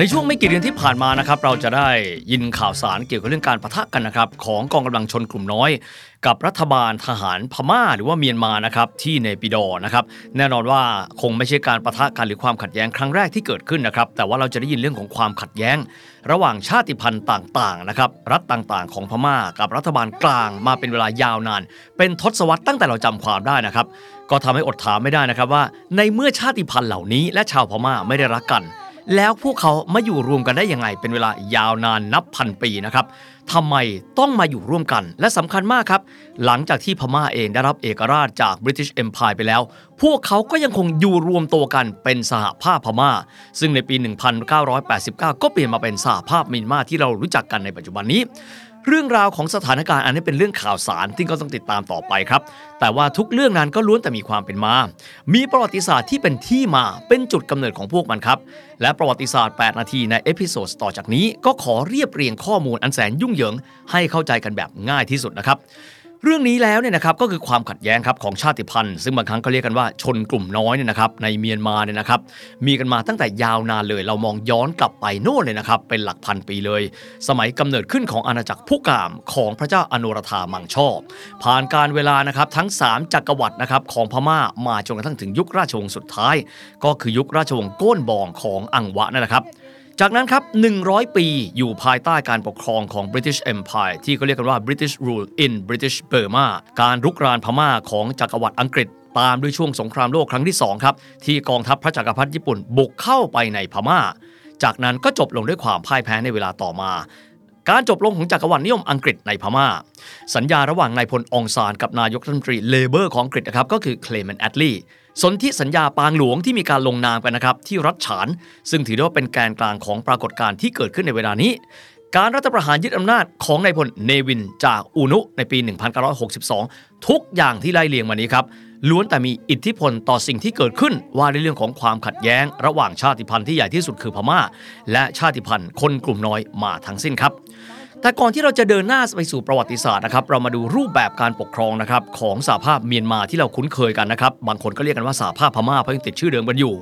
ในช่วงไม่กี่เดือนที่ผ่านมานะครับเราจะได้ยินข่าวสารเกี่ยวกับเรื่องการประทะกันนะครับของกองกำลังชนกลุ่มน้อย กับรัฐบาลทหารพม่าหรือว่าเมียนมานะครับที่ในปิดอ์นะครับแน่นอนว่าคงไม่ใช่การประทะกันหรือความขัดแย้งครั้งแรกที่เกิดขึ้นนะครับแต่ว่าเราจะได้ยินเรื่องของความขัดแย้ง ระหว่างชาติพันธุ์ต่างๆนะครับรัฐต่างๆ ของพม่า กับรัฐบาลกลางมาเป็นเวลายาวนาน เป็นทศวรรษตั้งแต่เราจำความได้นะครับก็ทำให้อดถามไม่ได้นะครับว่า ในเมื่อชาติพันธุ์เหล่านี้ และชาวพม่าไม่ได้รักกัน แล้วพวกเขามาอยู่รวมกันได้ยังไง เป็นเวลายาวนานนับพันปีนะครับทำไมต้องมาอยู่ร่วมกัน และสำคัญมากครับ หลังจากที่พม่าเองได้รับเอกราชจาก British Empire ไปแล้ว พวกเขาก็ยังคงอยู่รวมตัวกันเป็นสหภาพพม่า ซึ่งในปี 1989 ก็เปลี่ยนมาเป็นสหภาพเมียนมาที่เรารู้จักกันในปัจจุบันนี้ เรื่องราวของสถานการณ์อันนี้เป็นเรื่องข่าวสารที่ก็ต้องติดตามต่อไปครับ แต่ว่าทุกเรื่องนั้นก็ล้วนแต่มีความเป็นมา มีประวัติศาสตร์ที่เป็นที่มาเป็นจุดกำเนิดของพวกมันครับ และประวัติศาสตร์ 8 นาทีใน episode ต่อจากนี้ก็ขอเรียบเรียงข้อมูลอันแสนยุ่งเหยิงให้เข้าใจกันแบบง่ายที่สุดนะครับ เรื่องนี้แล้วเนี่ยนะครับก็คือความขัดแย้งครับของชาติพันธุ์ซึ่งบางครั้งก็เรียกกันว่าชนกลุ่มน้อยเนี่ยนะครับในเมียนมาเนี่ยนะครับมีกันมาตั้งแต่ยาวนานเลยเรามองย้อนกลับไปโน่นเลยนะครับเป็นหลักพันปีเลย สมัยกำเนิดขึ้นของอาณาจักรผู้กามของพระเจ้าอนุรธามังชอบ ผ่านการเวลานะครับทั้ง 3 จักรวรรดินะครับของพม่ามาจนกระทั่งถึงยุคราชวงศ์สุดท้าย ก็คือยุคราชวงศ์โก้นบองของอังวะนั่นแหละครับ จากนั้นครับ 100 ปีอยู่ภายใต้การปกครองของ British Empire ที่เขาเรียกกันว่า British Rule in British Burma การรุกรานพม่าของจักรวรรดิอังกฤษตามด้วยช่วงสงครามโลกครั้งที่ 2 ครับ ที่กองทัพพระจักรพรรดิญี่ปุ่นบุกเข้าไปในพม่า จากนั้นก็จบลงด้วยความพ่ายแพ้ในเวลาต่อมา การจบลงของจักรวรรดินิยมอังกฤษในพม่า สัญญาระหว่างนายพลอองซานกับนายกรัฐมนตรี Labour ของอังกฤษนะครับก็คือเคลเมนต์ แอตลี สนธิสัญญาปางหลวงที่มีการลงนามกันนะครับที่รัฐฉาน ซึ่งถือได้ว่าเป็นแกนกลางของปรากฏการณ์ที่เกิดขึ้นในเวลานี้ การรัฐประหารยึดอำนาจของนายพลเนวินจากอูนุในปี 1962 ทุกอย่างที่ไล่เลียงมานี้ครับล้วนแต่มีอิทธิพลต่อสิ่งที่เกิดขึ้นว่าในเรื่องของความขัดแย้ง ระหว่างชาติพันธุ์ที่ใหญ่ที่สุดคือพม่า และชาติพันธุ์คนกลุ่มน้อยมาทั้งสิ้นครับ แต่ก่อนที่เราจะเดินหน้าไปสู่ประวัติศาสตร์นะครับ เรามาดูรูปแบบการปกครองนะครับของสหภาพเมียนมาที่เราคุ้นเคยกันนะครับ บางคนก็เรียกกันว่าสหภาพพม่าเพราะยังติดชื่อเดิมกันอยู่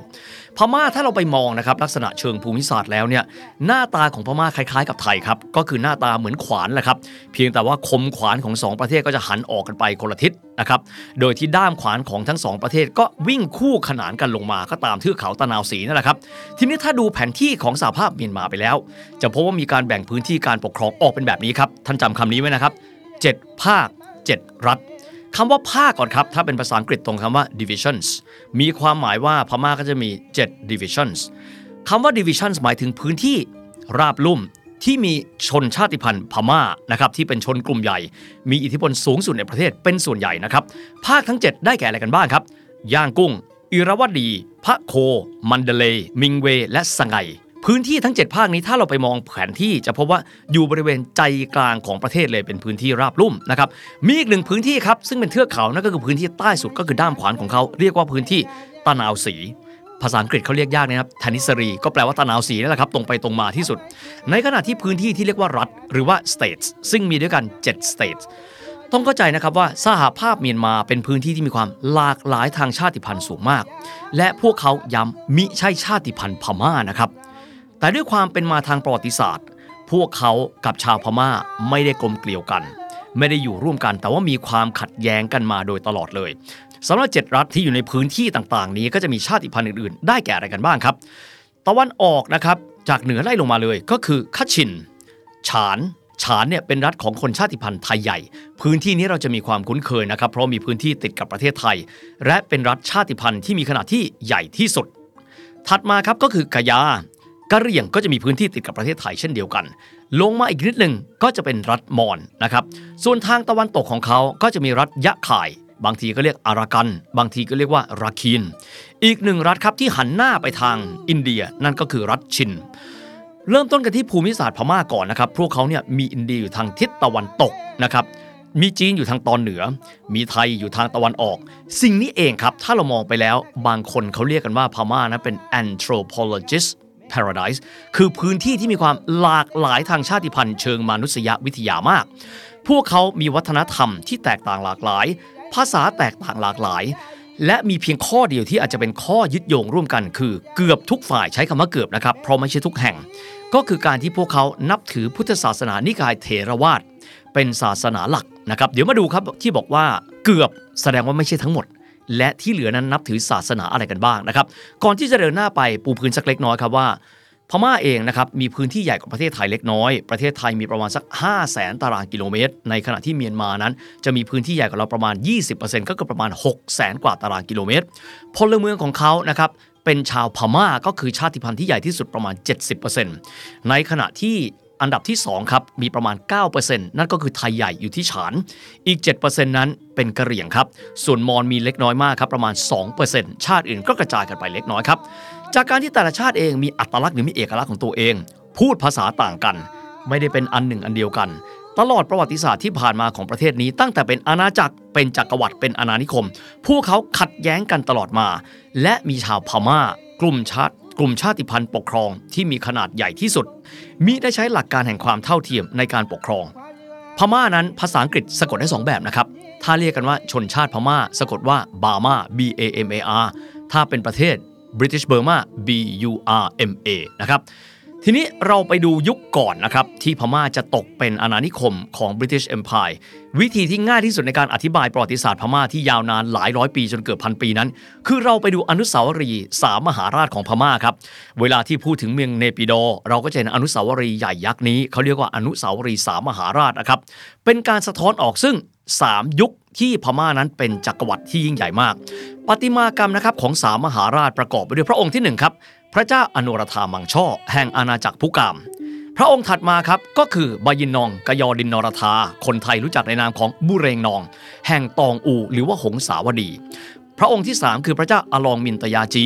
พม่าถ้าเราไปมองนะครับลักษณะเชิงภูมิศาสตร์แล้วเนี่ยหน้าตาของพม่าคล้ายๆ กับไทยครับก็คือหน้าตาเหมือนขวานแหละครับเพียงแต่ว่าคมขวานของสองประเทศก็จะหันออกกันไปคนละทิศนะครับโดยที่ด้ามขวานของทั้งสองประเทศก็วิ่งคู่ขนานกันลงมาก็ตามเทือกเขาตะนาวศรีนั่นแหละครับทีนี้ถ้าดูแผนที่ของสหภาพเมียนมาไปแล้ว จะพบว่ามีการแบ่งพื้นที่การปกครองออกเป็นแบบนี้ครับ ท่านจำคำนี้ไว้นะครับ 7 ภาค 7 รัฐคำว่าภาคก่อนครับ ถ้าเป็นภาษาอังกฤษตรงคำว่า divisions มีความหมายว่าพม่าก็จะมี 7 divisions คำว่า divisions หมายถึงพื้นที่ราบลุ่มที่มีชนชาติพันธุ์พม่านะครับที่เป็นชนกลุ่มใหญ่ มีอิทธิพลสูงสุดในประเทศเป็นส่วนใหญ่นะครับ ภาคทั้ง 7 ได้แก่อะไรกันบ้างครับ ย่างกุ้ง อิราวดี พระโค มันเดเล มิงเว และสงไง พื้นที่ทั้ง 7 ภาคนี้ถ้าเราไปมองแผนที่จะพบว่าอยู่บริเวณใจกลางของประเทศเลยเป็นพื้นที่ราบลุ่มนะครับมีอีกหนึ่งพื้นที่ครับซึ่งเป็นเทือกเขานั่นก็คือพื้นที่ใต้สุดก็คือด้ามขวานของเขาเรียกว่าพื้นที่ตะนาวสีภาษาอังกฤษเขาเรียกยากนะครับธนิสรีก็แปลว่าตะนาวสีนั่นแหละครับ ตรงไปตรงมาที่สุด ในขณะที่พื้นที่ที่เรียกว่ารัฐ หรือว่า states ซึ่งมีด้วยกัน 7 states ต้องเข้าใจนะครับว่าสหภาพเมียนมาเป็นพื้นที่ที่มีความหลากหลายทางชาติพันธุ์สูงมาก และพวกเขาย้ำมิใช่ชาติพันธุ์พม่านะครับ แต่ด้วยความเป็นมาทางประวัติศาสตร์ พวกเขากับชาวพม่าไม่ได้กลมเกลียวกัน ไม่ได้อยู่ร่วมกัน แต่ว่ามีความขัดแย้งกันมาโดยตลอดเลยสำหรับเจ็ดรัฐที่อยู่ในพื้นที่ต่างๆ นี้ก็จะมีชาติพันธุ์อื่นๆ ได้แก่อะไรกันบ้างครับ ตะวันออกนะครับจากเหนือไล่ลงมาเลยก็คือคัชชิน ฉาน ฉานเนี่ยเป็นรัฐของคนชาติพันธุ์ไทยใหญ่ พื้นที่นี้เราจะมีความคุ้นเคยนะครับ เพราะมีพื้นที่ติดกับประเทศไทย และเป็นรัฐชาติพันธุ์ที่มีขนาดที่ใหญ่ที่สุด ถัดมาครับก็คือกะยา กะเหรี่ยงก็จะมีพื้นที่ติดกับประเทศไทยเช่นเดียวกัน ลงมาอีกนิดหนึ่งก็จะเป็นรัฐมอญนะครับ ส่วนทางตะวันตกของเขาก็จะมีรัฐยะข่าย บางทีก็เรียกอารากัน บางทีก็เรียกว่าราคีน อีกหนึ่งรัฐครับที่หันหน้าไปทางอินเดียนั่นก็คือรัฐชิน เริ่มต้นกันที่ภูมิศาสตร์พม่าก่อนนะครับ พวกเขาเนี่ยมีอินเดียอยู่ทางทิศตะวันตกนะครับมีจีนอยู่ทางตอนเหนือ มีไทยอยู่ทางตะวันออก สิ่งนี้เองครับ ถ้าเรามองไปแล้ว บางคนเขาเรียกกันว่าพม่านะเป็น anthropologist paradise คือพื้นที่ที่มีความหลากหลายทางชาติพันธุ์เชิงมนุษยวิทยามาก พวกเขามีวัฒนธรรมที่แตกต่างหลากหลาย ภาษาแตกต่างหลากหลาย และมีเพียงข้อเดียวที่อาจจะเป็นข้อยึดโยงร่วมกัน คือเกือบทุกฝ่ายใช้คำว่าเกือบนะครับ เพราะไม่ใช่ทุกแห่ง ก็คือการที่พวกเขานับถือพุทธศาสนานิกายเถรวาทเป็นศาสนาหลักนะครับ เดี๋ยวมาดูครับที่บอกว่าเกือบแสดงว่าไม่ใช่ทั้งหมด และที่เหลือนั้นนับถือศาสนาอะไรกันบ้างนะครับ ก่อนที่จะเดินหน้าไปปูพื้นสักเล็กน้อยครับว่า พม่าเองนะครับมีพื้นที่ใหญ่กว่าประเทศไทยเล็กน้อย ประเทศไทยมีประมาณสัก 5 0 0แสนตารางกิโลเมตร ในขณะที่เมียนมานั้น จะมีพื้นที่ใหญ่กว่าเราประมาณ 20%ก็คือประมาณ 6 0แสนกว่าตารางกิโลเมตร พลเมืองของเขานะครับเป็นชาวพม่าก็คือชาติพันธุ์ที่ใหญ่ที่สุดประมาณ 70%ในขณะที่ อันดับที่ 2 ครับ มีประมาณ 9%นั่นก็คือไทยใหญ่อยู่ที่ฉาน อีก 7%นั้นเป็นกะเหรี่ยงครับ ส่วนมอญมีเล็กน้อยมากครับ ประมาณ 2%ชาติอื่นก็กระจายกันไปเล็กน้อยครับ จากการที่แต่ละชาติเองมีอัตลักษณ์หรือมีเอกลักษณ์ของตัวเอง พูดภาษาต่างกัน ไม่ได้เป็นอันหนึ่งอันเดียวกันตลอดประวัติศาสตร์ที่ผ่านมาของประเทศนี้ตั้งแต่เป็นอาณาจักรเป็นจักรวรรดิเป็นอาณานิคม พวกเขาขัดแย้งกันตลอดมา และมีชาวพม่า กลุ่มชาติ กลุ่มชาติพันธุ์ปกครองที่มีขนาดใหญ่ที่สุด มิได้ใช้หลักการแห่งความเท่าเทียมในการปกครอง พม่านั้นภาษาอังกฤษสะกดได้สองแบบนะครับ ถ้าเรียกกันว่าชนชาติพม่า สะกดว่าบามา B A M A R ถ้าเป็นประเทศ British Burma B U R M A นะครับ ทีนี้เราไปดูยุคก่อนนะครับ ที่พม่าจะตกเป็นอาณานิคมของ British Empire วิธีที่ง่ายที่สุดในการอธิบายประวัติศาสตร์พม่าที่ยาวนานหลายร้อยปีจนเกือบพันปีนั้น คือเราไปดูอนุสาวรีย์สามมหาราชของพม่าครับ เวลาที่พูดถึงเมืองเนปิโดเราก็จะเห็นอนุสาวรีย์ใหญ่ยักษ์นี้เขาเรียกว่าอนุสาวรีย์สามมหาราชนะครับเป็นการสะท้อนออกซึ่ง 3 ยุคที่พม่านั้นเป็นจักรวรรดิที่ยิ่งใหญ่มากปฏิมากรรมนะครับของสามมหาราชประกอบไปด้วยพระองค์ที่หนึ่งครับ พระเจ้าอนุรธามังช่อ แห่งอาณาจักรพุกาม พระองค์ถัดมาครับก็คือบายินนองกยอดินนรธา คนไทยรู้จักในนามของบุเรงนอง แห่งตองอู หรือว่าหงสาวดี พระองค์ที่ 3 คือพระเจ้าอลองมินตยาจี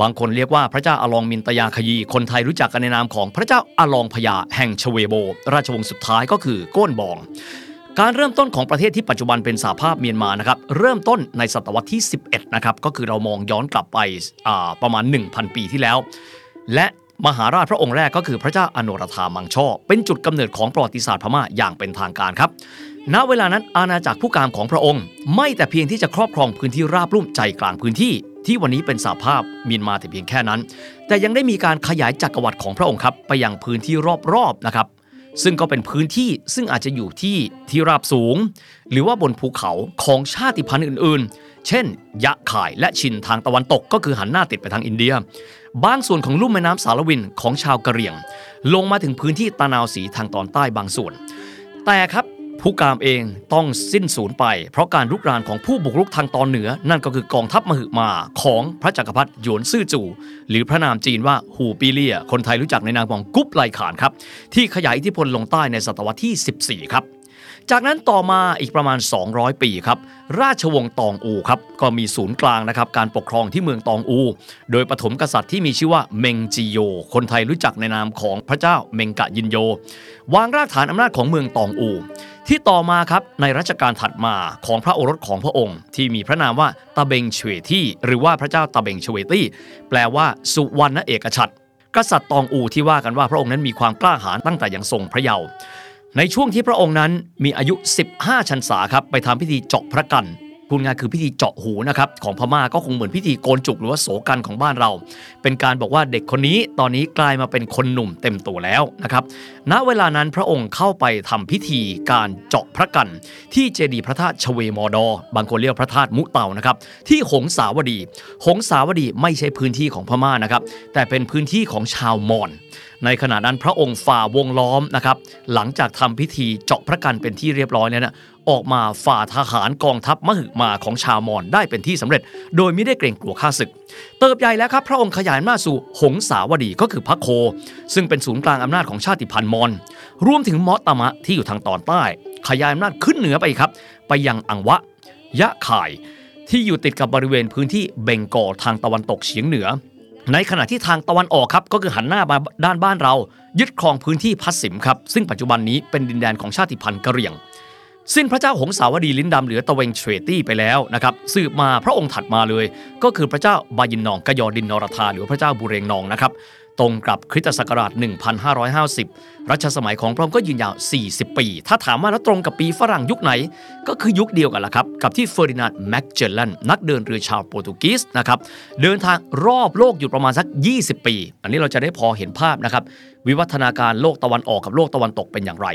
บางคนเรียกว่าพระเจ้าอลองมินตยาคยี คนไทยรู้จักกันในนามของพระเจ้าอลองพญาแห่งชเวโบ ราชวงศ์สุดท้ายก็คือโก้นบอง การเริ่มต้นของประเทศที่ปัจจุบันเป็นสหภาพเมียนมานะครับเริ่มต้นในศตวรรษที่ 11 นะครับก็คือเรามองย้อนกลับไปประมาณ 1,000 ปีที่แล้ว และมหาราชพระองค์แรกก็คือพระเจ้าอโนรธามังช่อ เป็นจุดกำเนิดของประวัติศาสตร์พม่าอย่างเป็นทางการครับ ณ เวลานั้นอาณาจักรผู้กามของพระองค์ ไม่แต่เพียงที่จะครอบครองพื้นที่ราบลุ่มใจกลางพื้นที่ ที่วันนี้เป็นสหภาพเมียนมาแต่เพียงแค่นั้น แต่ยังได้มีการขยายจักรวรรดิของพระองค์ครับไปยังพื้นที่รอบๆนะครับ ซึ่งก็เป็นพื้นที่ซึ่งอาจจะอยู่ที่ที่ราบสูง หรือว่าบนภูเขาของชาติพันธุ์อื่นๆ เช่น ยะข่ายและชินทางตะวันตกก็คือหันหน้าติดไปทางอินเดีย บางส่วนของลุ่มแม่น้ำสารวินของชาวกะเหรี่ยง ลงมาถึงพื้นที่ตะนาวสีทางตอนใต้บางส่วน แต่ครับ ผู้กามเองต้องสิ้นสูญไป เพราะการรุกรานของผู้บุกรุกทางตอนเหนือ นั่นก็คือกองทัพมหึมาของพระจักรพรรดิหยวนซื่อจู่ หรือพระนามจีนว่าหูปีเลีย คนไทยรู้จักในนามของกุ๊บไลขานครับ ที่ขยายอิทธิพลลงใต้ในศตวรรษที่ 14 ครับจากนั้นต่อมาอีกประมาณ 200 ปีครับ ราชวงศ์ตองอูครับ ก็มีศูนย์กลางนะครับ การปกครองที่เมืองตองอู โดยปฐมกษัตริย์ที่มีชื่อว่าเมงจีโย คนไทยรู้จักในนามของพระเจ้าเมงกะยินโย วางรากฐานอำนาจของเมืองตองอู ที่ต่อมาครับในรัชกาลถัดมาของพระโอรสของพระองค์ ที่มีพระนามว่าตาเบงเฉวตี้หรือว่าพระเจ้าตาเบงเฉวตี้แปลว่าสุวรรณเอกชัดกษัตริย์ตองอูที่ว่ากันว่าพระองค์นั้นมีความกล้าหาญตั้งแต่ยังทรงพระเยาว์ในช่วงที่พระองค์นั้นมีอายุ 15 ชันษาครับไปทำพิธีเจาะพระกัน พูดง่ายคือพิธีเจาะหูนะครับของพม่าก็คงเหมือนพิธีโกนจุกหรือว่าโสกันของบ้านเรา เป็นการบอกว่าเด็กคนนี้ตอนนี้กลายมาเป็นคนหนุ่มเต็มตัวแล้วนะครับณเวลานั้นพระองค์เข้าไปทำพิธีการเจาะพระกันที่เจดีย์พระธาตุชเวมอดอบางคนเรียกพระธาตุมุเตานะครับที่หงสาวดี หงสาวดีไม่ใช่พื้นที่ของพม่านะครับแต่เป็นพื้นที่ของชาวมอญ ในขณะนั้นพระองค์ฝ่าวงล้อมนะครับหลังจากทำพิธีเจาะพระกันเป็นที่เรียบร้อยเนี่ยนะออกมาฝ่าทหารกองทัพมหึมาของชาวมอญได้เป็นที่สำเร็จ โดยไม่ได้เกรงกลัวข้าศึก เติบใหญ่แล้วครับพระองค์ขยายอำนาจสู่หงสาวดีก็คือพระโค ซึ่งเป็นศูนย์กลางอำนาจของชาติพันธุ์มอญรวมถึงมอตมะที่อยู่ทางตอนใต้ ขยายอำนาจขึ้นเหนือไปครับ ไปยังอังวะ ยะข่าย ที่อยู่ติดกับบริเวณพื้นที่เบงกอลทางตะวันตกเฉียงเหนือ ในขณะที่ทางตะวันออกครับก็คือหันหน้ามาด้านบ้านเรา ยึดครองพื้นที่พัสสิมครับซึ่งปัจจุบันนี้เป็นดินแดนของชาติพันธุ์กะเหรี่ยง สิ้นพระเจ้าหงสาวดีลิ้นดำหรือตะเบ็งชเวตี้ไปแล้วนะครับสืบมาพระองค์ถัดมาเลย ก็คือพระเจ้าบายินนองกยอดินนรธาหรือพระเจ้าบุเรงนองนะครับ ตรงกับคริสตศักราช 1550 รัชสมัยของพระองค์ก็ยืนยาว 40 ปี ถ้าถามว่าแล้วตรงกับปีฝรั่งยุคไหน ก็คือยุคเดียวกันละครับ กับที่เฟอร์ดินานด์แมกเจลลันนักเดินเรือชาวโปรตุเกสนะครับ เดินทางรอบโลกอยู่ประมาณสัก 20 ปี อันนี้เราจะได้พอเห็นภาพนะครับ วิวัฒนาการโลกตะวันออกกับโลกตะวันตกเป็นอย่างไร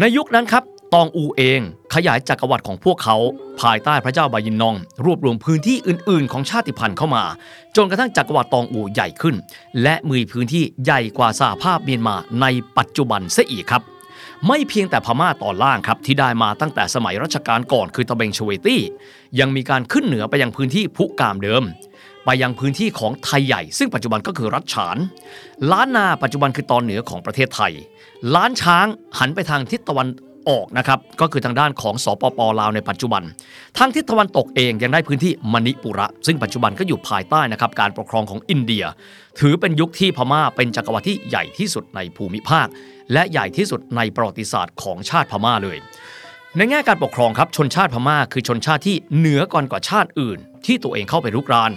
ในยุคนั้นครับ ตองอูเองขยายจักรวรรดิของพวกเขา ภายใต้พระเจ้าบายินนอง รวบรวมพื้นที่อื่น ๆ ของชาติพันธุ์เข้ามา จนกระทั่งจักรวรรดิตองอูใหญ่ขึ้น และมีพื้นที่ใหญ่กว่าสหภาพเมียนมาในปัจจุบันเสียอีกครับ ไม่เพียงแต่พม่าตอนล่างครับที่ได้มาตั้งแต่สมัยรัชกาลก่อนคือตะเบงชเวตี้ ยังมีการขึ้นเหนือไปยังพื้นที่พุกามเดิมไปยังพื้นที่ของไทยใหญ่ ซึ่งปัจจุบันก็คือรัฐฉาน ล้านนาปัจจุบันคือตอนเหนือของประเทศไทย ล้านช้างหันไปทางทิศตะวัน ออกนะครับก็คือทางด้านของสปปลาวในปัจจุบัน ทางทิศตะวันตกเองยังได้พื้นที่มณิปุระ ซึ่งปัจจุบันก็อยู่ภายใต้นะครับการปกครองของอินเดีย ถือเป็นยุคที่พม่าเป็นจักรวรรดิที่ใหญ่ที่สุดในภูมิภาค และใหญ่ที่สุดในประวัติศาสตร์ของชาติพม่าเลย ในแง่การปกครองครับชนชาติพม่าคือชนชาติที่เหนือก่อนกว่าชาติอื่น ที่ตัวเองเข้าไปรุกราน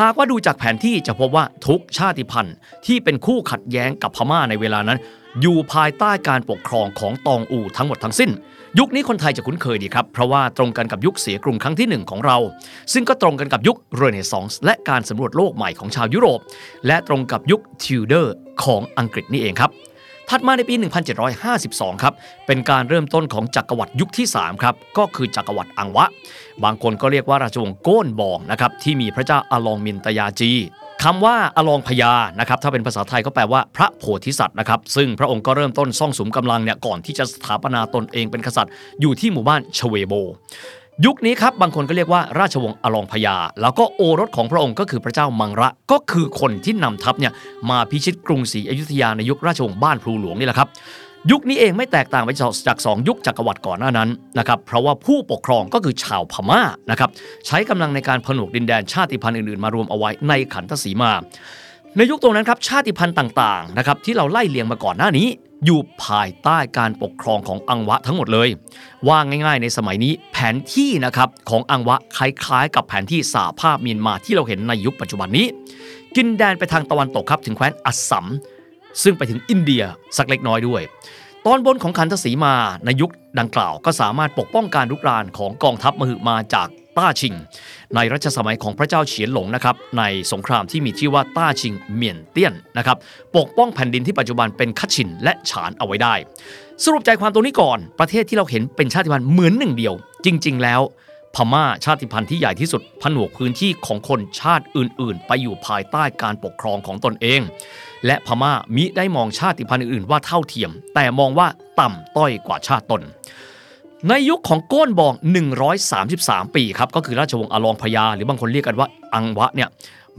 หากว่าดูจากแผนที่จะพบว่าทุกชาติพันธุ์ที่เป็นคู่ขัดแย้งกับพม่าในเวลานั้น อยู่ภายใต้การปกครองของตองอูทั้งหมดทั้งสิ้น ยุคนี้คนไทยจะคุ้นเคยดีครับ เพราะว่าตรงกันกับยุคเสียกรุงครั้งที่หนึ่งของเรา ซึ่งก็ตรงกันกับยุคเรเนซองส์และการสำรวจโลกใหม่ของชาวยุโรป และตรงกับยุคทิวเดอร์ของอังกฤษนี่เองครับถัดมาในปี 1752 ครับ เป็นการเริ่มต้นของจักรวรรดิยุคที่ 3 ครับ ก็คือจักรวรรดิอังวะ บางคนก็เรียกว่าราชวงศ์โก้นบองนะครับ ที่มีพระเจ้าอลองมินตยาจี คำว่าอลองพญานะครับถ้าเป็นภาษาไทยก็แปลว่าพระโพธิสัตว์นะครับซึ่งพระองค์ก็เริ่มต้นซ่องสุมกำลังเนี่ยก่อนที่จะสถาปนาตนเองเป็นกษัตริย์อยู่ที่หมู่บ้านชเวโบ ยุคนี้ครับบางคนก็เรียกว่าราชวงศ์อลองพญาแล้วก็โอรสของพระองค์ก็คือพระเจ้ามังระก็คือคนที่นำทัพเนี่ยมาพิชิตกรุงศรีอยุธยาในยุคราชวงศ์บ้านพลูหลวงนี่แหละครับ ยุคนี้เองไม่แตกต่างไปจากสองยุคจักรวรรดิก่อนหน้านั้นนะครับเพราะว่าผู้ปกครองก็คือชาวพม่านะครับใช้กำลังในการผนวกดินแดนชาติพันธุ์อื่นๆ มารวมเอาไว้ในขันธสีมา ในยุคตรงนั้นครับชาติพันธุ์ต่างๆนะครับที่เราไล่เลียงมาก่อนหน้านี้ อยู่ภายใต้การปกครองของอังวะทั้งหมดเลย ว่าง่ายๆ ในสมัยนี้แผนที่นะครับของอังวะคล้ายๆ กับแผนที่สหภาพเมียนมาที่เราเห็นในยุคปัจจุบันนี้ กินแดนไปทางตะวันตกครับถึงแคว้นอัสสัม ซึ่งไปถึงอินเดียสักเล็กน้อยด้วย ตอนบนของขันธสีมาในยุคดังกล่าวก็สามารถปกป้องการรุกรานของกองทัพมหึมาจากต้าชิง ในรัชสมัยของพระเจ้าเฉียนหลงนะครับในสงครามที่มีชื่อว่าต้าชิงเมียนเตี้ยนนะครับปกป้องแผ่นดินที่ปัจจุบันเป็นคัตชินและฉานเอาไว้ได้ สรุปใจความตรงนี้ก่อน ประเทศที่เราเห็นเป็นชาติพันธุ์เหมือนหนึ่งเดียว จริง ๆ แล้ว พม่าชาติพันธุ์ที่ใหญ่ที่สุดผนวกพื้นที่ของคนชาติอื่น ๆ ไปอยู่ภายใต้การปกครองของตนเอง และพม่ามิได้มองชาติพันธุ์อื่น ๆ ว่าเท่าเทียม แต่มองว่าต่ำต้อยกว่าชาติตน ในยุคของโก้นบอง 133 ปีครับก็คือราชวงศ์อลองพญาหรือบางคนเรียกกันว่าอังวะเนี่ย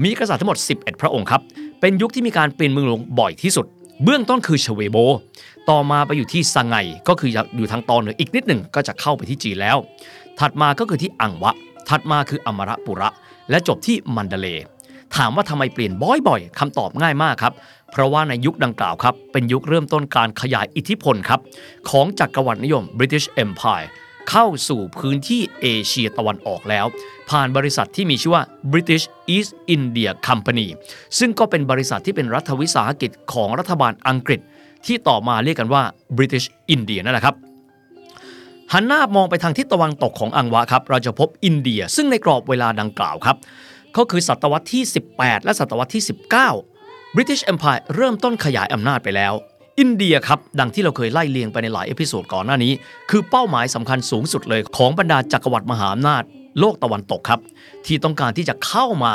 มีกษัตริย์ทั้งหมด 11 พระองค์ครับ เป็นยุคที่มีการเปลี่ยนเมืองหลวงบ่อยที่สุด เบื้องต้นคือชเวโบ ต่อมาไปอยู่ที่ซังไงก็คืออยู่ทางตอนเหนืออีกนิดหนึ่งก็จะเข้าไปที่จีนแล้ว ถัดมาก็คือที่อังวะ ถัดมาคืออมรปุระ และจบที่มันเดเล ถามว่าทำไมเปลี่ยนบ่อยๆคำตอบง่ายมากครับ เพราะว่าในยุคดังกล่าวครับ เป็นยุคเริ่มต้นการขยายอิทธิพลครับ ของจักรวรรดินิยม British Empire เข้าสู่พื้นที่เอเชียตะวันออกแล้ว ผ่านบริษัทที่มีชื่อว่า British East India Company ซึ่งก็เป็นบริษัทที่เป็นรัฐวิสาหกิจของรัฐบาลอังกฤษ ที่ต่อมาเรียกกันว่า British India นั่นแหละครับ หันหน้ามองไปทางทิศตะวันตกของอังวะครับเราจะพบอินเดีย ซึ่งในกรอบเวลาดังกล่าวครับก็คือศตวรรษที่ 18 และศตวรรษที่ 19 British Empire เริ่มต้นขยายอำนาจไปแล้ว อินเดียครับ ดังที่เราเคยไล่เลียงไปในหลาย episode ก่อนหน้านี้ คือเป้าหมายสำคัญสูงสุดเลยของบรรดาจักรวรรดิมหาอำนาจ โลกตะวันตกครับ ที่ต้องการที่จะเข้ามา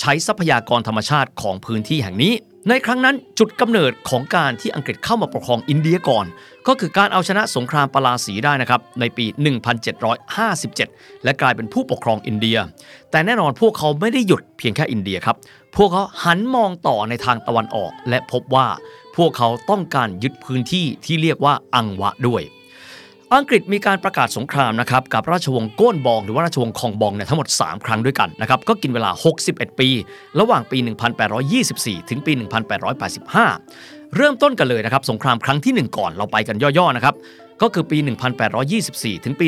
ใช้ทรัพยากรธรรมชาติของพื้นที่แห่งนี้ ในครั้งนั้นจุดกำเนิดของการที่อังกฤษเข้ามาปกครองอินเดียก่อน ก็คือการเอาชนะสงครามปาลาสีได้นะครับในปี 1757 และกลายเป็นผู้ปกครองอินเดีย แต่แน่นอนพวกเขาไม่ได้หยุดเพียงแค่อินเดียครับ พวกเขาหันมองต่อในทางตะวันออก และพบว่าพวกเขาต้องการยึดพื้นที่ที่เรียกว่าอังวะด้วย อังกฤษมีการประกาศสงครามนะครับกับราชวงศ์โก้นบองหรือว่าราชวงศ์คองบองเนี่ยทั้งหมด 3 ครั้งด้วยกันนะครับก็กินเวลา 61 ปี ระหว่างปี 1824 ถึงปี 1885 เริ่มต้นกันเลยนะครับสงครามครั้งที่ 1 ก่อนเราไปกันย่อๆนะครับก็คือปี 1824 ถึงปี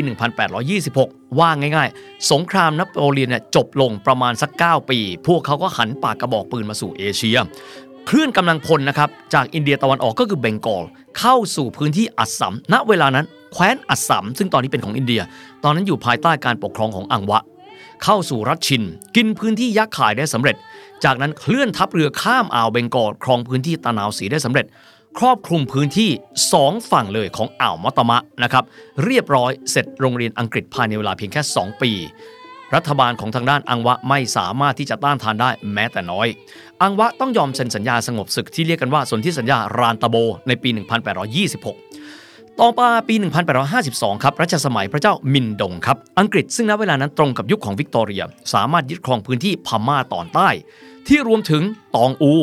1826 ว่าง่ายๆ สงครามนโปเลียนเนี่ยจบลงประมาณสัก 9 ปี พวกเขาก็หันปากกระบอกปืนมาสู่เอเชีย เคลื่อนกำลังพลนะครับจากอินเดียตะวันออกก็คือเบงกอลเข้าสู่พื้นที่อัสสัม ณ เวลานั้นแคว้นอัสสัม ซึ่งตอนนี้เป็นของอินเดีย ตอนนั้นอยู่ภายใต้การปกครองของอังวะ เข้าสู่รัฐชิน กินพื้นที่ยักษ์ขายได้สำเร็จ จากนั้นเคลื่อนทัพเรือข้ามอ่าวเบงกอลครองพื้นที่ตะนาวสีได้สำเร็จ ครอบคลุมพื้นที่ 2 ฝั่งเลยของอ่าวมอตมะนะครับเรียบร้อยเสร็จโรงเรียนอังกฤษภายในเวลาเพียงแค่ 2 ปี รัฐบาลของทางด้านอังวะไม่สามารถที่จะต้านทานได้แม้แต่น้อย อังวะต้องยอมเซ็นสัญญาสงบศึกที่เรียกกันว่าสนธิสัญญารานตะโบในปี 1826 ต่อมาปี 1852 ครับรัชสมัยพระเจ้ามินดงครับ อังกฤษซึ่งณเวลานั้นตรงกับยุคของวิกตอเรีย สามารถยึดครองพื้นที่พม่าตอนใต้ ที่รวมถึงตองอู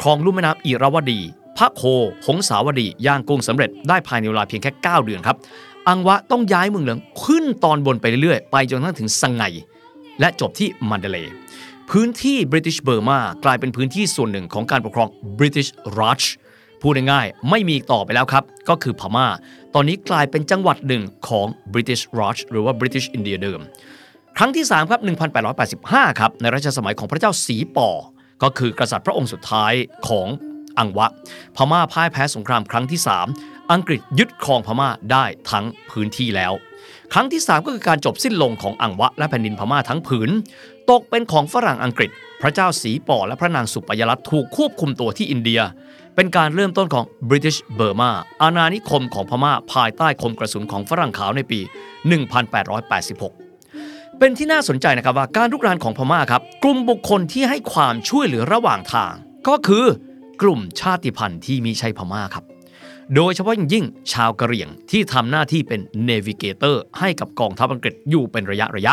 ครองลุ่มแม่น้ำอิราวดีพระโค หงสาวดี ย่างกุ้งสำเร็จได้ภายในเวลาเพียงแค่ 9 เดือนครับ อังวะต้องย้ายเมืองเหลืองขึ้นตอนบนไปเรื่อยๆ ไปจนกระทั่งถึงสังไง และจบที่มันเดเลพื้นที่บริ t ิชเบอร์มากลายเป็นพื้นที่ส่วนหนึ่งของการปกครอง British Raj พูดง่ายๆ ไม่มีต่อไปแล้วครับ ก็คือพม่า ตอนนี้กลายเป็นจังหวัดหนึ่งของ British Raj หรือว่า British India เดิม ครั้งที่ 3 ครับ 1885 ครับ ในรัชสมัยของพระเจ้าสีป่อ ก็คือกษัตริย์พระองค์สุดท้ายของอังวะ พม่าพ่ายแพ้สงครามครั้งที่ 3 อังกฤษยึดครองพม่าได้ทั้งพื้นที่แล้ว ครั้งที่ 3 ก็คือการจบสิ้นลงของอังวะและแผ่นดินพม่าทั้งผืน ตกเป็นของฝรั่งอังกฤษ พระเจ้าสีป่อและพระนางสุปยรัตถูกควบคุมตัวที่อินเดีย เป็นการเริ่มต้นของ British Burma อาณานิคมของพม่าภายใต้คมกระสุนของฝรั่งขาวในปี 1886เป็นที่น่าสนใจนะครับว่าการลุกรานของพม่าครับกลุ่มบุคคลที่ให้ความช่วยเหลือระหว่างทาง ก็คือกลุ่มชาติพันธุ์ที่มีใช่พม่าครับ โดยเฉพาะอย่างยิ่งชาวกะเหรี่ยงที่ทำหน้าที่เป็นเนวิเกเตอร์ให้กับกองทัพอังกฤษอยู่เป็นระยะระยะ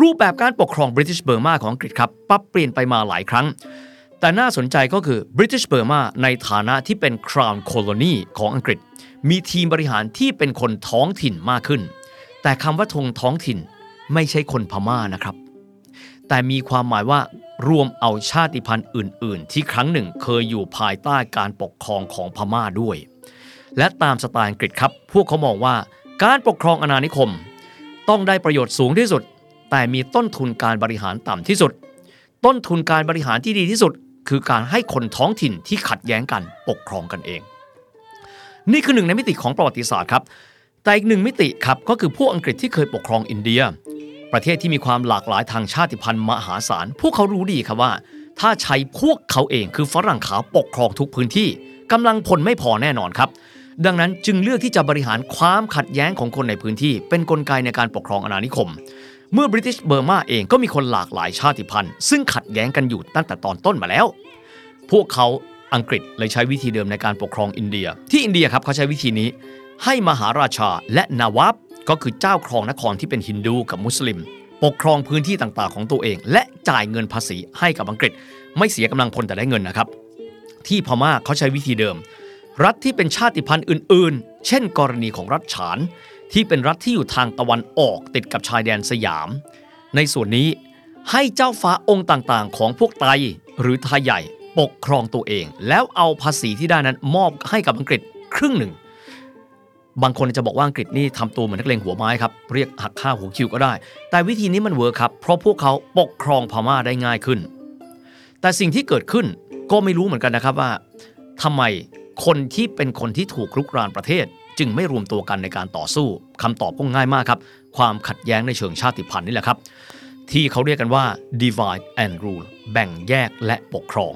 รูปแบบการปกครอง British Burma ของอังกฤษครับปรับเปลี่ยนไปมาหลายครั้ง แต่น่าสนใจก็คือ British Burma ในฐานะที่เป็น Crown Colony ของอังกฤษ มีทีมบริหารที่เป็นคนท้องถิ่นมากขึ้น แต่คำว่าทงท้องถิ่นไม่ใช่คนพม่านะครับ แต่มีความหมายว่ารวมเอาชาติพันธุ์อื่น ๆ ที่ครั้งหนึ่งเคยอยู่ภายใต้การปกครองของพม่าด้วย และตามสไตล์อังกฤษครับ พวกเขามองว่าการปกครองอาณานิคม ต้องได้ประโยชน์สูงที่สุด แต่มีต้นทุนการบริหารต่ำที่สุด ต้นทุนการบริหารที่ดีที่สุด คือการให้คนท้องถิ่นที่ขัดแย้งกันปกครองกันเอง นี่คือหนึ่งในมิติของประวัติศาสตร์ครับ แต่อีกหนึ่งมิติครับก็คือพวกอังกฤษที่เคยปกครองอินเดีย ประเทศที่มีความหลากหลายทางชาติพันธุ์มหาศาล พวกเขารู้ดีครับว่า ถ้าใช้พวกเขาเองคือฝรั่งขาวปกครองทุกพื้นที่กำลังพลไม่พอแน่นอนครับ ดังนั้นจึงเลือกที่จะบริหารความขัดแย้งของคนในพื้นที่ เป็นนกลไกในการปกครองอาณานิคม เมื่อบริ t ิชเบอร์มาเองก็มีคนหลากหลายชาติพันธุ์ ซึ่งขัดแย้งกันอยู่ตั้งแต่ตอนต้นมาแล้ว พวกเขาอังกฤษเลยใช้วิธีเดิมในการปกครองอินเดีย ที่อินเดียครับเขาใช้วิธีนี้ ให้มหาราชาและนาวาบก็คือเจ้าครองนครที่เป็นฮินดูกับมุสลิม ปกครองพื้นที่ต่างๆ ของตัวเอง และจ่ายเงินภาษีให้กับอังกฤษ ไม่เสียกำลังพลแต่ได้เงินนะครับ ที่พม่าเขาใช้วิธีเดิม รัฐที่เป็นชาติพันธุ์อื่น ๆ เช่น กรณีของรัฐฉาน ที่เป็นรัฐที่อยู่ทางตะวันออกติดกับชายแดนสยาม ในส่วนนี้ให้เจ้าฟ้าองค์ต่างๆ ของพวกไตหรือไทยใหญ่ปกครองตัวเอง แล้วเอาภาษีที่ได้นั้นมอบให้กับอังกฤษครึ่งหนึ่ง บางคนจะบอกว่าอังกฤษนี่ทำตัวเหมือนนักเลงหัวไม้ครับ เรียกหักค่าหัวคิวก็ได้ แต่วิธีนี้มันเวิร์คครับ เพราะพวกเขาปกครองพม่าได้ง่ายขึ้น แต่สิ่งที่เกิดขึ้นก็ไม่รู้เหมือนกันนะครับว่าทำไม คนที่เป็นคนที่ถูกรุกรานประเทศ จึงไม่รวมตัวกันในการต่อสู้คำตอบก็ง่ายมากครับ ความขัดแย้งในเชิงชาติพันธุ์นี่แหละครับ ที่เขาเรียกกันว่า divide and rule แบ่งแยกและปกครอง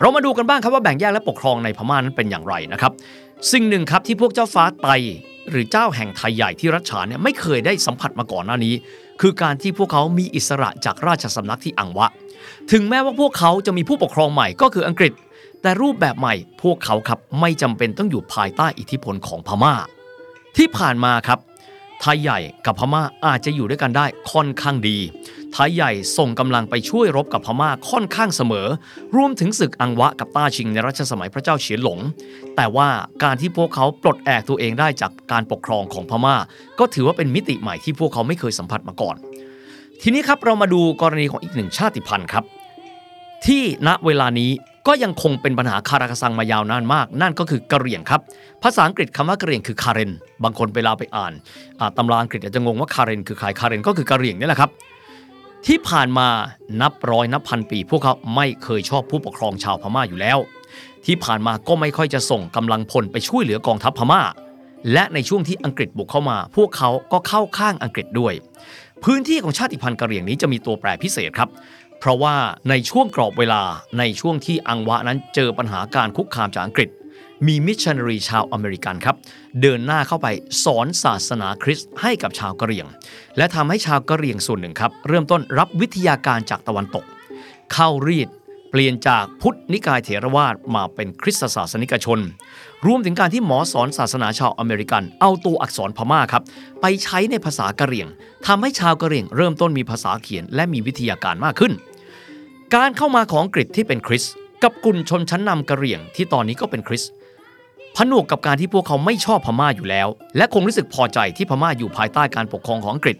เรามาดูกันบ้างครับว่าแบ่งแยกและปกครองในพม่านั้นเป็นอย่างไรนะครับสิ่งหนึ่งครับที่พวกเจ้าฟ้าไตหรือเจ้าแห่งไทยใหญ่ที่รัชฉานเนี่ยไม่เคยได้สัมผัสมาก่อนหน้านี้ คือการที่พวกเขามีอิสระจากราชสำนักที่อังวะ ถึงแม้ว่าพวกเขาจะมีผู้ปกครองใหม่ก็คืออังกฤษ แต่รูปแบบใหม่พวกเขาครับไม่จำเป็นต้องอยู่ภายใต้อิทธิพลของพม่า ที่ผ่านมาครับไทยใหญ่กับพม่าอาจจะอยู่ด้วยกันได้ค่อนข้างดี ไทยใหญ่ส่งกำลังไปช่วยรบกับพม่าค่อนข้างเสมอ รวมถึงศึกอังวะกับต้าชิงในรัชสมัยพระเจ้าเฉียนหลง แต่ว่าการที่พวกเขาปลดแอกตัวเองได้จากการปกครองของพม่า ก็ถือว่าเป็นมิติใหม่ที่พวกเขาไม่เคยสัมผัสมาก่อน ทีนี้ครับเรามาดูกรณีของอีกหนึ่งชาติพันธุ์ครับ ที่ณเวลานี้ก็ยังคงเป็นปัญหาคาราคาซังมายาวนานมาก นั่นก็คือกะเหรี่ยงครับ ภาษาอังกฤษคำว่ากะเหรี่ยงคือคาเรน บางคนเวลาไปอ่านตำราอังกฤษอาจจะงงว่าคาเรนคือใครคาเรนก็คือกะเหรี่ยงนี่แหละครับ ที่ผ่านมานับร้อยนับพันปี พวกเขาไม่เคยชอบผู้ปกครองชาวพม่าอยู่แล้ว ที่ผ่านมาก็ไม่ค่อยจะส่งกำลังพลไปช่วยเหลือกองทัพพม่า และในช่วงที่อังกฤษบุกเข้ามา พวกเขาก็เข้าข้างอังกฤษด้วย พื้นที่ของชาติพันธุ์กะเหรี่ยงนี้จะมีตัวแปรพิเศษครับ เพราะว่าในช่วงกรอบเวลาในช่วงที่อังวะนั้นเจอปัญหาการคุกคามจากอังกฤษ มีมิชชันนารีชาวอเมริกันครับ เดินหน้าเข้าไปสอนศาสนาคริสต์ให้กับชาวกะเหรี่ยง และทำให้ชาวกะเหรี่ยงส่วนหนึ่งครับ เริ่มต้นรับวิทยาการจากตะวันตก เข้ารีดเปลี่ยนจากพุทธนิกายเถรวาทมาเป็นคริสตศาสนิกชน รวมถึงการที่หมอสอนศาสนาชาวอเมริกัน เอาตัวอักษรพม่าครับ ไปใช้ในภาษากะเหรี่ยงทำให้ชาวกะเหรี่ยง เริ่มต้นมีภาษาเขียนและมีวิทยาการมากขึ้น การเข้ามาของอังกฤษที่เป็นคริสกับกลุ่มชนชั้นนำกะเหรี่ยงที่ตอนนี้ก็เป็นคริสผนวกกับการที่พวกเขาไม่ชอบพม่าอยู่แล้ว และคงรู้สึกพอใจที่พม่าอยู่ภายใต้การปกครองของอังกฤษ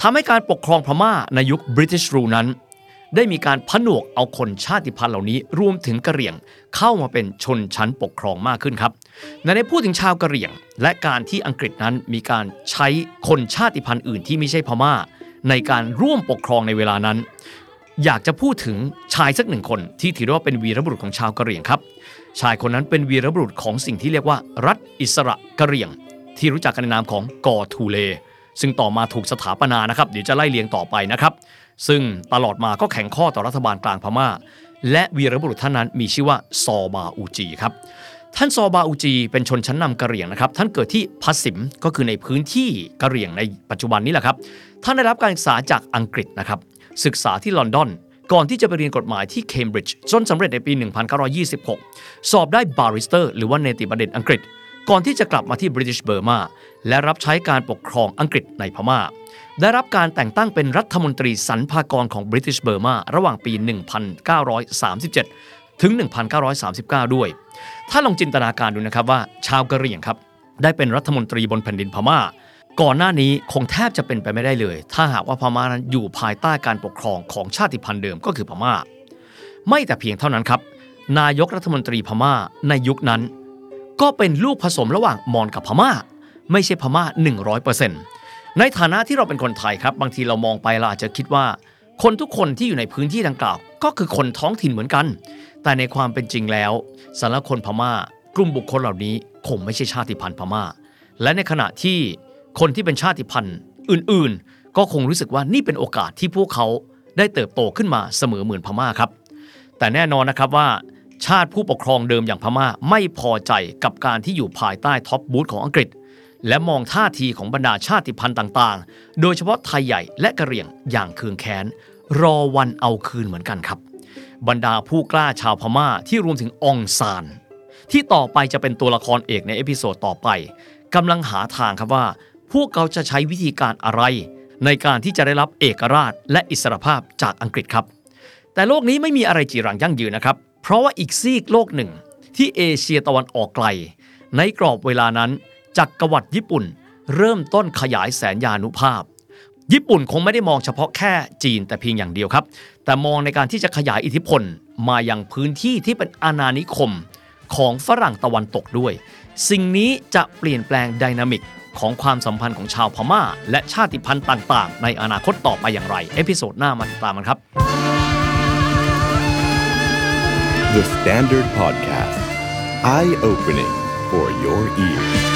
ทำให้การปกครองพม่าในยุค British Rule นั้น ได้มีการผนวกเอาคนชาติพันธุ์เหล่านี้รวมถึงกะเหรี่ยง เข้ามาเป็นชนชั้นปกครองมากขึ้นครับในในพูดถึงชาวกะเหรี่ยง และการที่อังกฤษนั้นมีการใช้คนชาติพันธุ์อื่นที่ไม่ใช่พม่า ในการร่วมปกครองในเวลานั้น อยากจะพูดถึงชายสักหนึ่งคนที่ถือว่าเป็นวีรบุรุษของชาวกะเหรี่ยงครับ ชายคนนั้นเป็นวีรบุรุษของสิ่งที่เรียกว่า รัฐอิสระกะเหรี่ยง ที่รู้จักกันในนามของกอทูเล ซึ่งต่อมาถูกสถาปนานะครับ เดี๋ยวจะไล่เลียงต่อไปนะครับ ซึ่งตลอดมาก็แข่งข้อต่อรัฐบาลกลางพม่า และวีรบุรุษท่านนั้นมีชื่อว่าซอบาอูจีครับท่านซอบาอูจีเป็นชนชั้นนำกะเหรี่ยงนะครับ ท่านเกิดที่พัสสิมก็คือในพื้นที่กะเหรี่ยงในปัจจุบันนี้แหละครับ ท่านได้รับการศึกษาจากอังกฤษนะครับ ศึกษาที่ลอนดอน ก่อนที่จะไปเรียนกฎหมายที่เคมบริดจ์จนสำเร็จในปี 1926 สอบได้ barrister หรือว่าเนติบัณฑิตอังกฤษ ก่อนที่จะกลับมาที่บริ t ิชเบอร์มาและรับใช้การปกครองอังกฤษในพม่า ได้รับการแต่งตั้งเป็นรัฐมนตรีสรรพากรของบริ t ิชเบอร์มาระหว่างปี 1937 ถึง 1939 ด้วย ถ้าลองจินตนาการดูนะครับว่าชาวกะเหรี่ยงครับได้เป็นรัฐมนตรีบนแผ่นดินพม่า ก่อนหน้านี้คงแทบจะเป็นไปไม่ได้เลย ถ้าหากว่าพม่านั้นอยู่ภายใต้การปกครองของชาติพันธุ์เดิมก็คือพม่า ไม่แต่เพียงเท่านั้นครับ นายกรัฐมนตรีพม่าในยุคนั้น ก็เป็นลูกผสมระหว่างมอญกับพม่า ไม่ใช่พม่า 100%ในฐานะที่เราเป็นคนไทยครับ บางทีเรามองไปเราอาจจะคิดว่า คนทุกคนที่อยู่ในพื้นที่ดังกล่าว ก็คือคนท้องถิ่นเหมือนกัน แต่ในความเป็นจริงแล้วสารคนพม่ากลุ่มบุคคลเหล่านี้คงไม่ใช่ชาติพันธุ์พม่า และในขณะที่ คนที่เป็นชาติพันธุ์อื่นๆ ก็คงรู้สึกว่านี่เป็นโอกาสที่พวกเขาได้เติบโตขึ้นมาเสมอเหมือนพม่าครับ แต่แน่นอนนะครับว่า ชาติผู้ปกครองเดิมอย่างพม่าไม่พอใจกับการที่อยู่ภายใต้ท็อปบูตของอังกฤษ และมองท่าทีของบรรดาชาติพันธุ์ต่างๆ โดยเฉพาะไทยใหญ่และกะเหรี่ยงอย่างเคืองแค้น รอวันเอาคืนเหมือนกันครับ บรรดาผู้กล้าชาวพม่าที่รวมถึงองซานที่ต่อไปจะเป็นตัวละครเอกใน episode ต่อไปกำลังหาทางครับว่า พวกเขาจะใช้วิธีการอะไร ในการที่จะได้รับเอกราชและอิสรภาพจากอังกฤษครับ แต่โลกนี้ไม่มีอะไรจีรังยั่งยืนนะครับ เพราะว่าอีกซีกโลกหนึ่ง ที่เอเชียตะวันออกไกล ในกรอบเวลานั้นจักรวรรดิญี่ปุ่น เริ่มต้นขยายแสนยานุภาพ ญี่ปุ่นคงไม่ได้มองเฉพาะแค่จีนแต่เพียงอย่างเดียวครับ แต่มองในการที่จะขยายอิทธิพลมายังพื้นที่ที่เป็นอาณานิคมของฝรั่งตะวันตกด้วย สิ่งนี้จะเปลี่ยนแปลง dynamic ของความสัมพันธ์ของชาวพม่า และชาติพันธุ์ต่างๆ ในอนาคตต่อไปอย่างไร episode หน้ามาติดตามกันครับ The Standard Podcast. Eye opening for your ears.